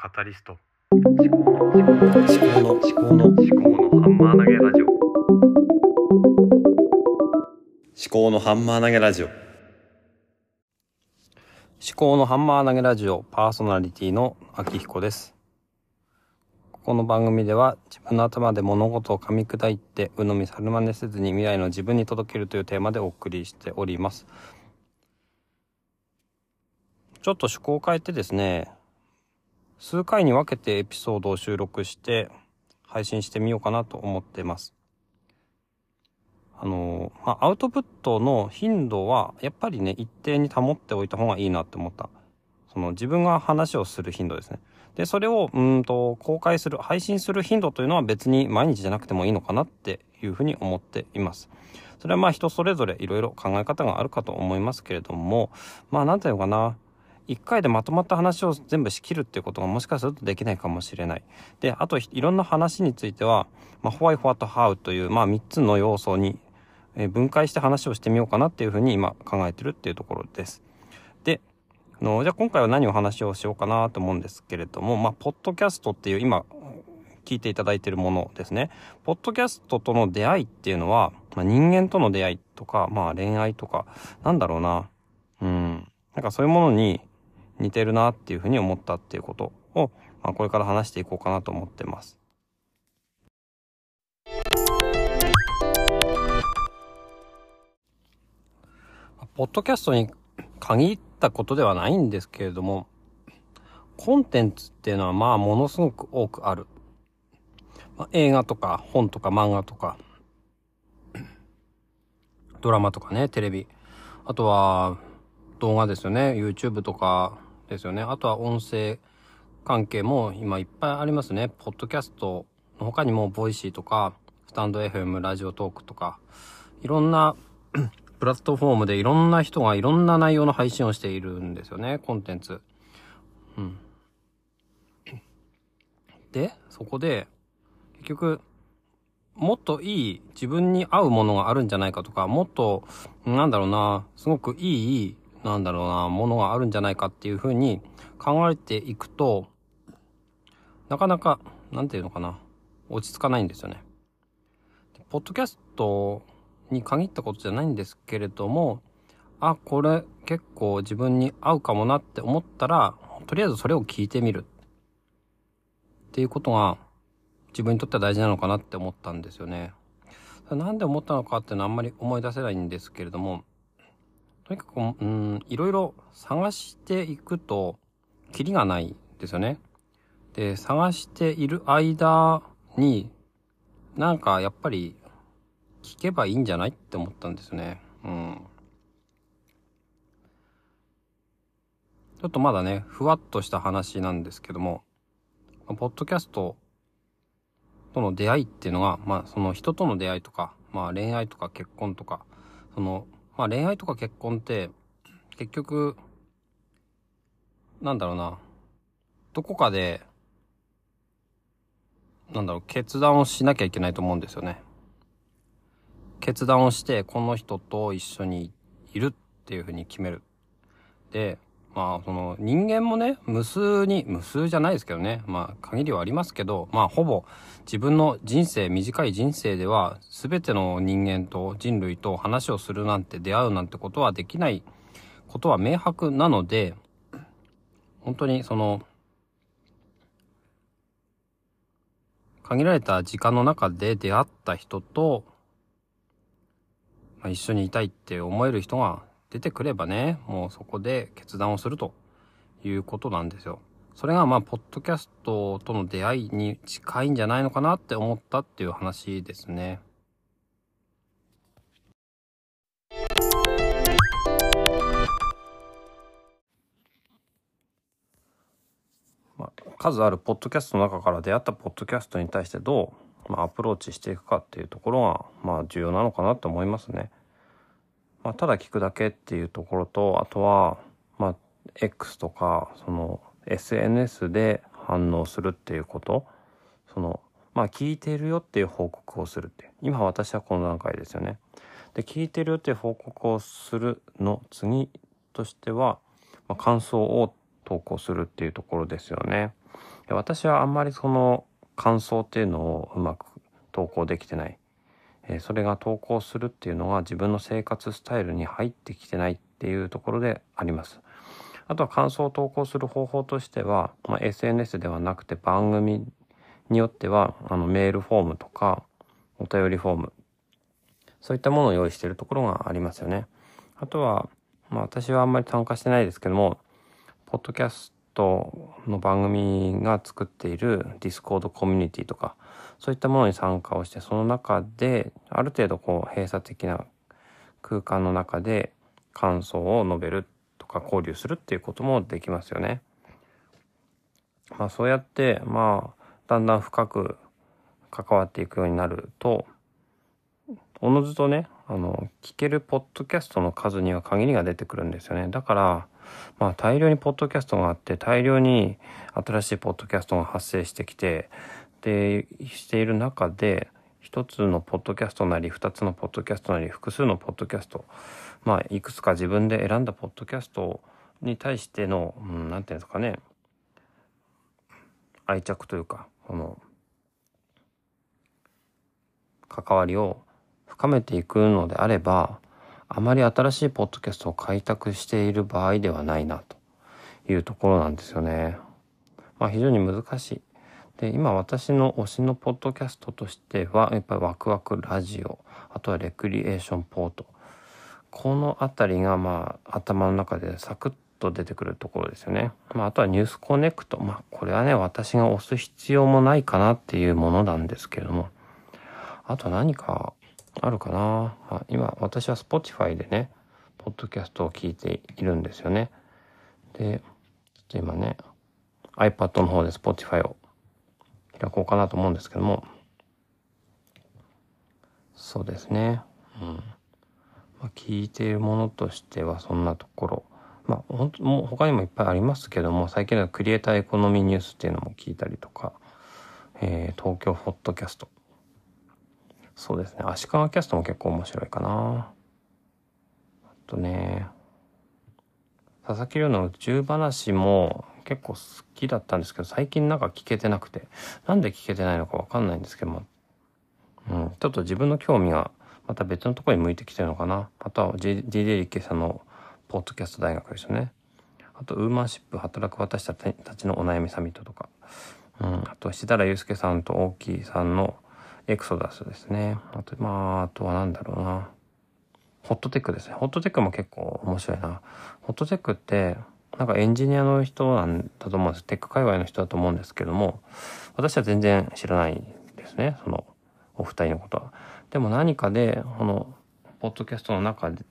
カタリスト思考の思考の思考の思考の思思考のハンマー投げラジオ考のハンマー投げラジオ思考のハンマー投げラジオパーソナリティの秋彦です。ここの番組では自分の頭で物事を噛み砕いて鵜呑み猿真似せずに未来の自分に届けるというテーマでお送りしております。ちょっと趣向を変えてですね、数回に分けてエピソードを収録して配信してみようかなと思ってます。あの、まあ、アウトプットの頻度は、やっぱりね、一定に保っておいた方がいいなって思った。その、自分が話をする頻度ですね。で、それを、うんと、公開する、配信する頻度というのは別に毎日じゃなくてもいいのかなっていうふうに思っています。それはまあ人それぞれいろいろ考え方があるかと思いますけれども、まあなんていうのかな。一回でまとまった話を全部しきるっていうことがもしかするとできないかもしれない。で、あといろんな話については、まあ、why, what, how という、まあ3つの要素に分解して話をしてみようかなっていうふうに今考えてるっていうところです。で、あのじゃあ今回は何を話をしようかなと思うんですけれども、まあ、ポッドキャストっていう今聞いていただいているものですね。ポッドキャストとの出会いっていうのは、まあ、人間との出会いとか、まあ恋愛とか、なんだろうな。うん。なんかそういうものに似てるなっていうふうに思ったっていうことを、まあ、これから話していこうかなと思ってます。ポッドキャストに限ったことではないんですけれども、コンテンツっていうのはまあものすごく多くある。まあ、映画とか本とか漫画とか、ドラマとかね、テレビ。あとは動画ですよね。YouTube とかですよね。あとは音声関係も今いっぱいありますね。ポッドキャストの他にもボイシーとか、スタンド FM、ラジオトークとか、いろんな プラットフォームでいろんな人がいろんな内容の配信をしているんですよね、コンテンツ。うん。で、そこで、結局、もっといい自分に合うものがあるんじゃないかとか、もっと、なんだろうな、すごくいい、なんだろうな、ものがあるんじゃないかっていうふうに考えていくと、なかなか、なんていうのかな、落ち着かないんですよね。ポッドキャストに限ったことじゃないんですけれども、あ、これ結構自分に合うかもなって思ったら、とりあえずそれを聞いてみる。っていうことが自分にとっては大事なのかなって思ったんですよね。なんで思ったのかっていうのはあんまり思い出せないんですけれども、とにかく、うん、いろいろ探していくと、キリがないですよね。で、探している間に、なんかやっぱり聞けばいいんじゃないって思ったんですね。うん。ちょっとまだね、ふわっとした話なんですけども、ポッドキャストとの出会いっていうのが、まあその人との出会いとか、まあ恋愛とか結婚とか、その、まあ恋愛とか結婚って、結局、なんだろうな、どこかで、なんだろう、決断をしなきゃいけないと思うんですよね。決断をして、この人と一緒にいるっていうふうに決める。で、まあ、その人間もね、無数に、無数じゃないですけどね、まあ、限りはありますけど、まあ、ほぼ自分の人生、短い人生では、すべての人間と人類と話をするなんて出会うなんてことはできないことは明白なので、本当にその、限られた時間の中で出会った人と、まあ、一緒にいたいって思える人が出てくればね、もうそこで決断をするということなんですよ。それがまあ、ポッドキャストとの出会いに近いんじゃないのかなって思ったっていう話ですね。まあ、数あるポッドキャストの中から出会ったポッドキャストに対してどう、まあ、アプローチしていくかっていうところが、まあ、重要なのかなと思いますね。まあ、ただ聞くだけっていうところと、あとは、まあ、X とか、その、SNS で反応するっていうこと、その、まあ、聞いてるよっていう報告をするって。今私はこの段階ですよね。で、聞いてるよっていう報告をするの次としては、まあ、感想を投稿するっていうところですよね。私はあんまりその感想っていうのをうまく投稿できてない。えそれが投稿するっていうのが自分の生活スタイルに入ってきてないっていうところであります。あとは感想を投稿する方法としては、まあ、SNS ではなくて番組によってはあのメールフォームとかお便りフォームそういったものを用意しているところがありますよね。あとは、まあ、私はあんまり参加してないですけどもポッドキャストの番組が作っているディスコードコミュニティとかそういったものに参加をしてその中である程度こう閉鎖的な空間の中で感想を述べるとか交流するっていうこともできますよね。まあそうやってまあだんだん深く関わっていくようになるとおのずとねあの聞けるポッドキャストの数には限りが出てくるんですよねだからまあ大量にポッドキャストがあって大量に新しいポッドキャストが発生してきてでしている中で一つのポッドキャストなり二つのポッドキャストなり複数のポッドキャストまあいくつか自分で選んだポッドキャストに対しての何、うん、て言うんですかね愛着というかこの関わりを深めていくのであればあまり新しいポッドキャストを開拓している場合ではないなというところなんですよね。まあ非常に難しい。で、今私の推しのポッドキャストとしては、やっぱりワクワクラジオ、あとはレクリエーションポート。このあたりがまあ頭の中でサクッと出てくるところですよね。まああとはニュースコネクト。まあこれはね、私が押す必要もないかなっていうものなんですけれども。あと何かあるかな、あ、今私は Spotify でねポッドキャストを聞いているんですよね。でちょっと今ね iPad の方で Spotify を開こうかなと思うんですけども。そうですね。うん、まあ、聞いているものとしてはそんなところ。まあ本当もう他にもいっぱいありますけども最近ではクリエイターエコノミーニュースっていうのも聞いたりとか、えー、東京ポッドキャスト。そうですね。足利キャストも結構面白いかな。あとね、佐々木亮の宇宙話も結構好きだったんですけど、最近なんか聞けてなくて、なんで聞けてないのかわかんないんですけども、うん、ちょっと自分の興味がまた別のところに向いてきてるのかな。あとは JD リケさんのポッドキャスト大学ですよね。あと、ウーマンシップ働く私たちのお悩みサミットとか、うん、あと、設楽祐介さんと大木さんのエクソダスですね。あと、まあ、あとは何だろうな。ホットテックですね。ホットテックも結構面白いな。ホットテックって、なんかエンジニアの人なんだと思うんです。テック界隈の人だと思うんですけども、私は全然知らないですね。その、お二人のことは。でも何かで、この、ポッドキャストの中で、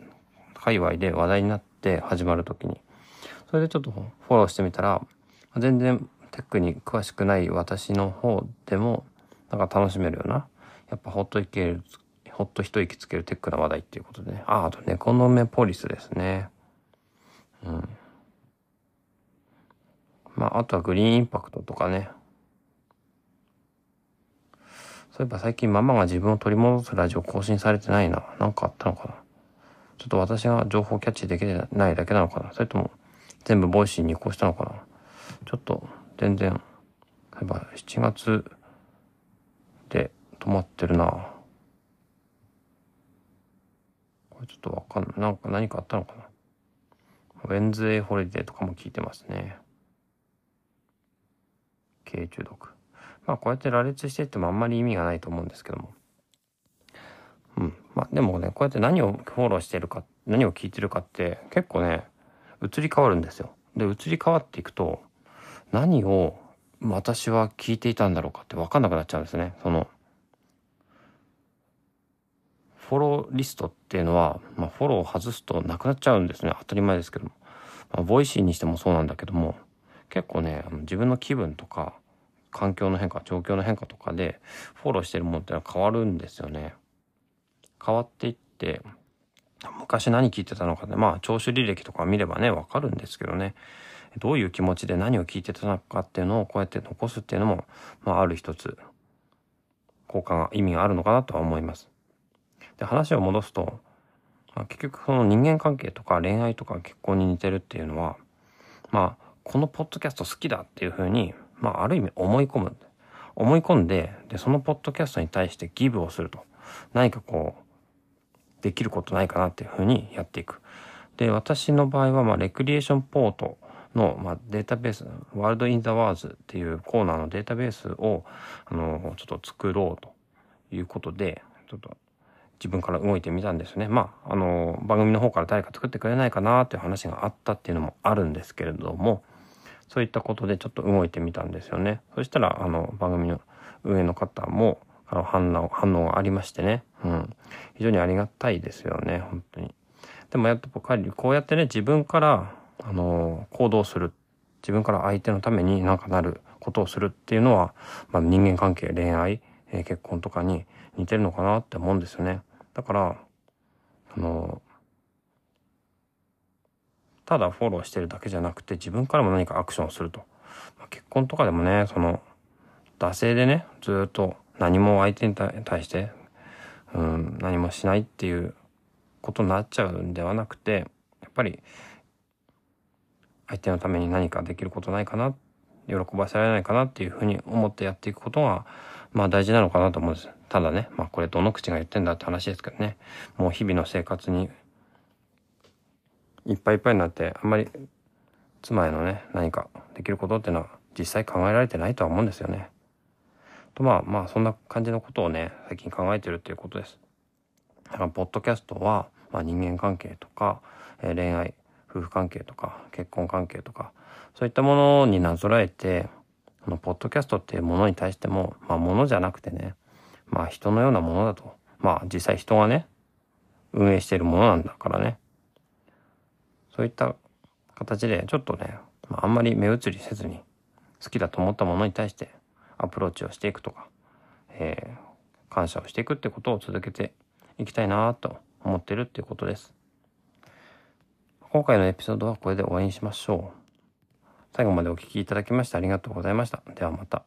界隈で話題になって始まるときに、それでちょっとフォローしてみたら、全然テックに詳しくない私の方でも、なんか楽しめるよな、やっぱほっといける、ほっと一息つけるテックな話題っていうことでね。あ、あとネコノメポリスですね。うん。まあ、あとはグリーンインパクトとかね。そういえば最近ママが自分を取り戻すラジオ更新されてないな。なんかあったのかな。ちょっと私が情報キャッチできてないだけなのかな。それとも全部ボイシーに移行したのかな。ちょっと全然、例えば7月で止まってるなこれちょっとわかんない。なんか何かあったのかなウェンズデイホリデーとかも聞いてますね。軽中毒。まあこうやって羅列してってもあんまり意味がないと思うんですけども。うん。まあでもね、こうやって何をフォローしてるか、何を聞いてるかって結構ね、移り変わるんですよ。で、移り変わっていくと、何を私は聞いていたんだろうかって分かんなくなっちゃうんですね。その、フォローリストっていうのは、まあ、フォローを外すとなくなっちゃうんですね。当たり前ですけども。まあ、ボイシーにしてもそうなんだけども、結構ね、自分の気分とか、環境の変化、状況の変化とかで、フォローしてるものってのは変わるんですよね。変わっていって、昔何聞いてたのかね、まあ、聴取履歴とか見ればね、わかるんですけどね。どういう気持ちで何を聞いてたのかっていうのをこうやって残すっていうのも、まあ、ある一つ、効果が、意味があるのかなとは思います。で、話を戻すと、まあ、結局その人間関係とか恋愛とか結婚に似てるっていうのは、まあ、このポッドキャスト好きだっていうふうに、まあ、ある意味思い込む。思い込んで、で、そのポッドキャストに対してギブをすると。何かこう、できることないかなっていうふうにやっていく。で、私の場合は、まあ、レクリエーションポートの、まあ、データベース、ワールド・イン・ザ・ワーズっていうコーナーのデータベースを、あの、ちょっと作ろうということで、ちょっと自分から動いてみたんですね。まあ、あの、番組の方から誰か作ってくれないかなっていう話があったっていうのもあるんですけれども、そういったことでちょっと動いてみたんですよね。そしたら、あの、番組の運営の方も、あの、反応、反応がありましてね。うん。非常にありがたいですよね、本当に。でもやっぱ、こうやってね、自分から、あの、行動する。自分から相手のためになんかなることをするっていうのは、まあ、人間関係、恋愛、えー、結婚とかに似てるのかなって思うんですよね。だから、あの、ただフォローしてるだけじゃなくて自分からも何かアクションをすると。まあ、結婚とかでもね、その、惰性でね、ずっと何も相手に対して、うん、何もしないっていうことになっちゃうんではなくて、やっぱり、相手のために何かできることないかな、喜ばせられないかなっていうふうに思ってやっていくことが、まあ大事なのかなと思うんです。ただね、まあこれどの口が言ってんだって話ですけどね、もう日々の生活にいっぱいいっぱいになってあんまり妻へのね何かできることっていうのは実際考えられてないとは思うんですよね。とまあまあそんな感じのことをね最近考えてるっていうことです。だからポッドキャストは、まあ、人間関係とか、えー、恋愛夫婦関係とか結婚関係とかそういったものになぞらえてこのポッドキャストっていうものに対してもまあものじゃなくてねまあ人のようなものだとまあ実際人がね運営しているものなんだからねそういった形でちょっとね、あ、あんまり目移りせずに好きだと思ったものに対してアプローチをしていくとか、えー、感謝をしていくってことを続けていきたいなと思ってるっていうことです。今回のエピソードはこれで終わりにしましょう。最後までお聴きいただきましてありがとうございました。ではまた。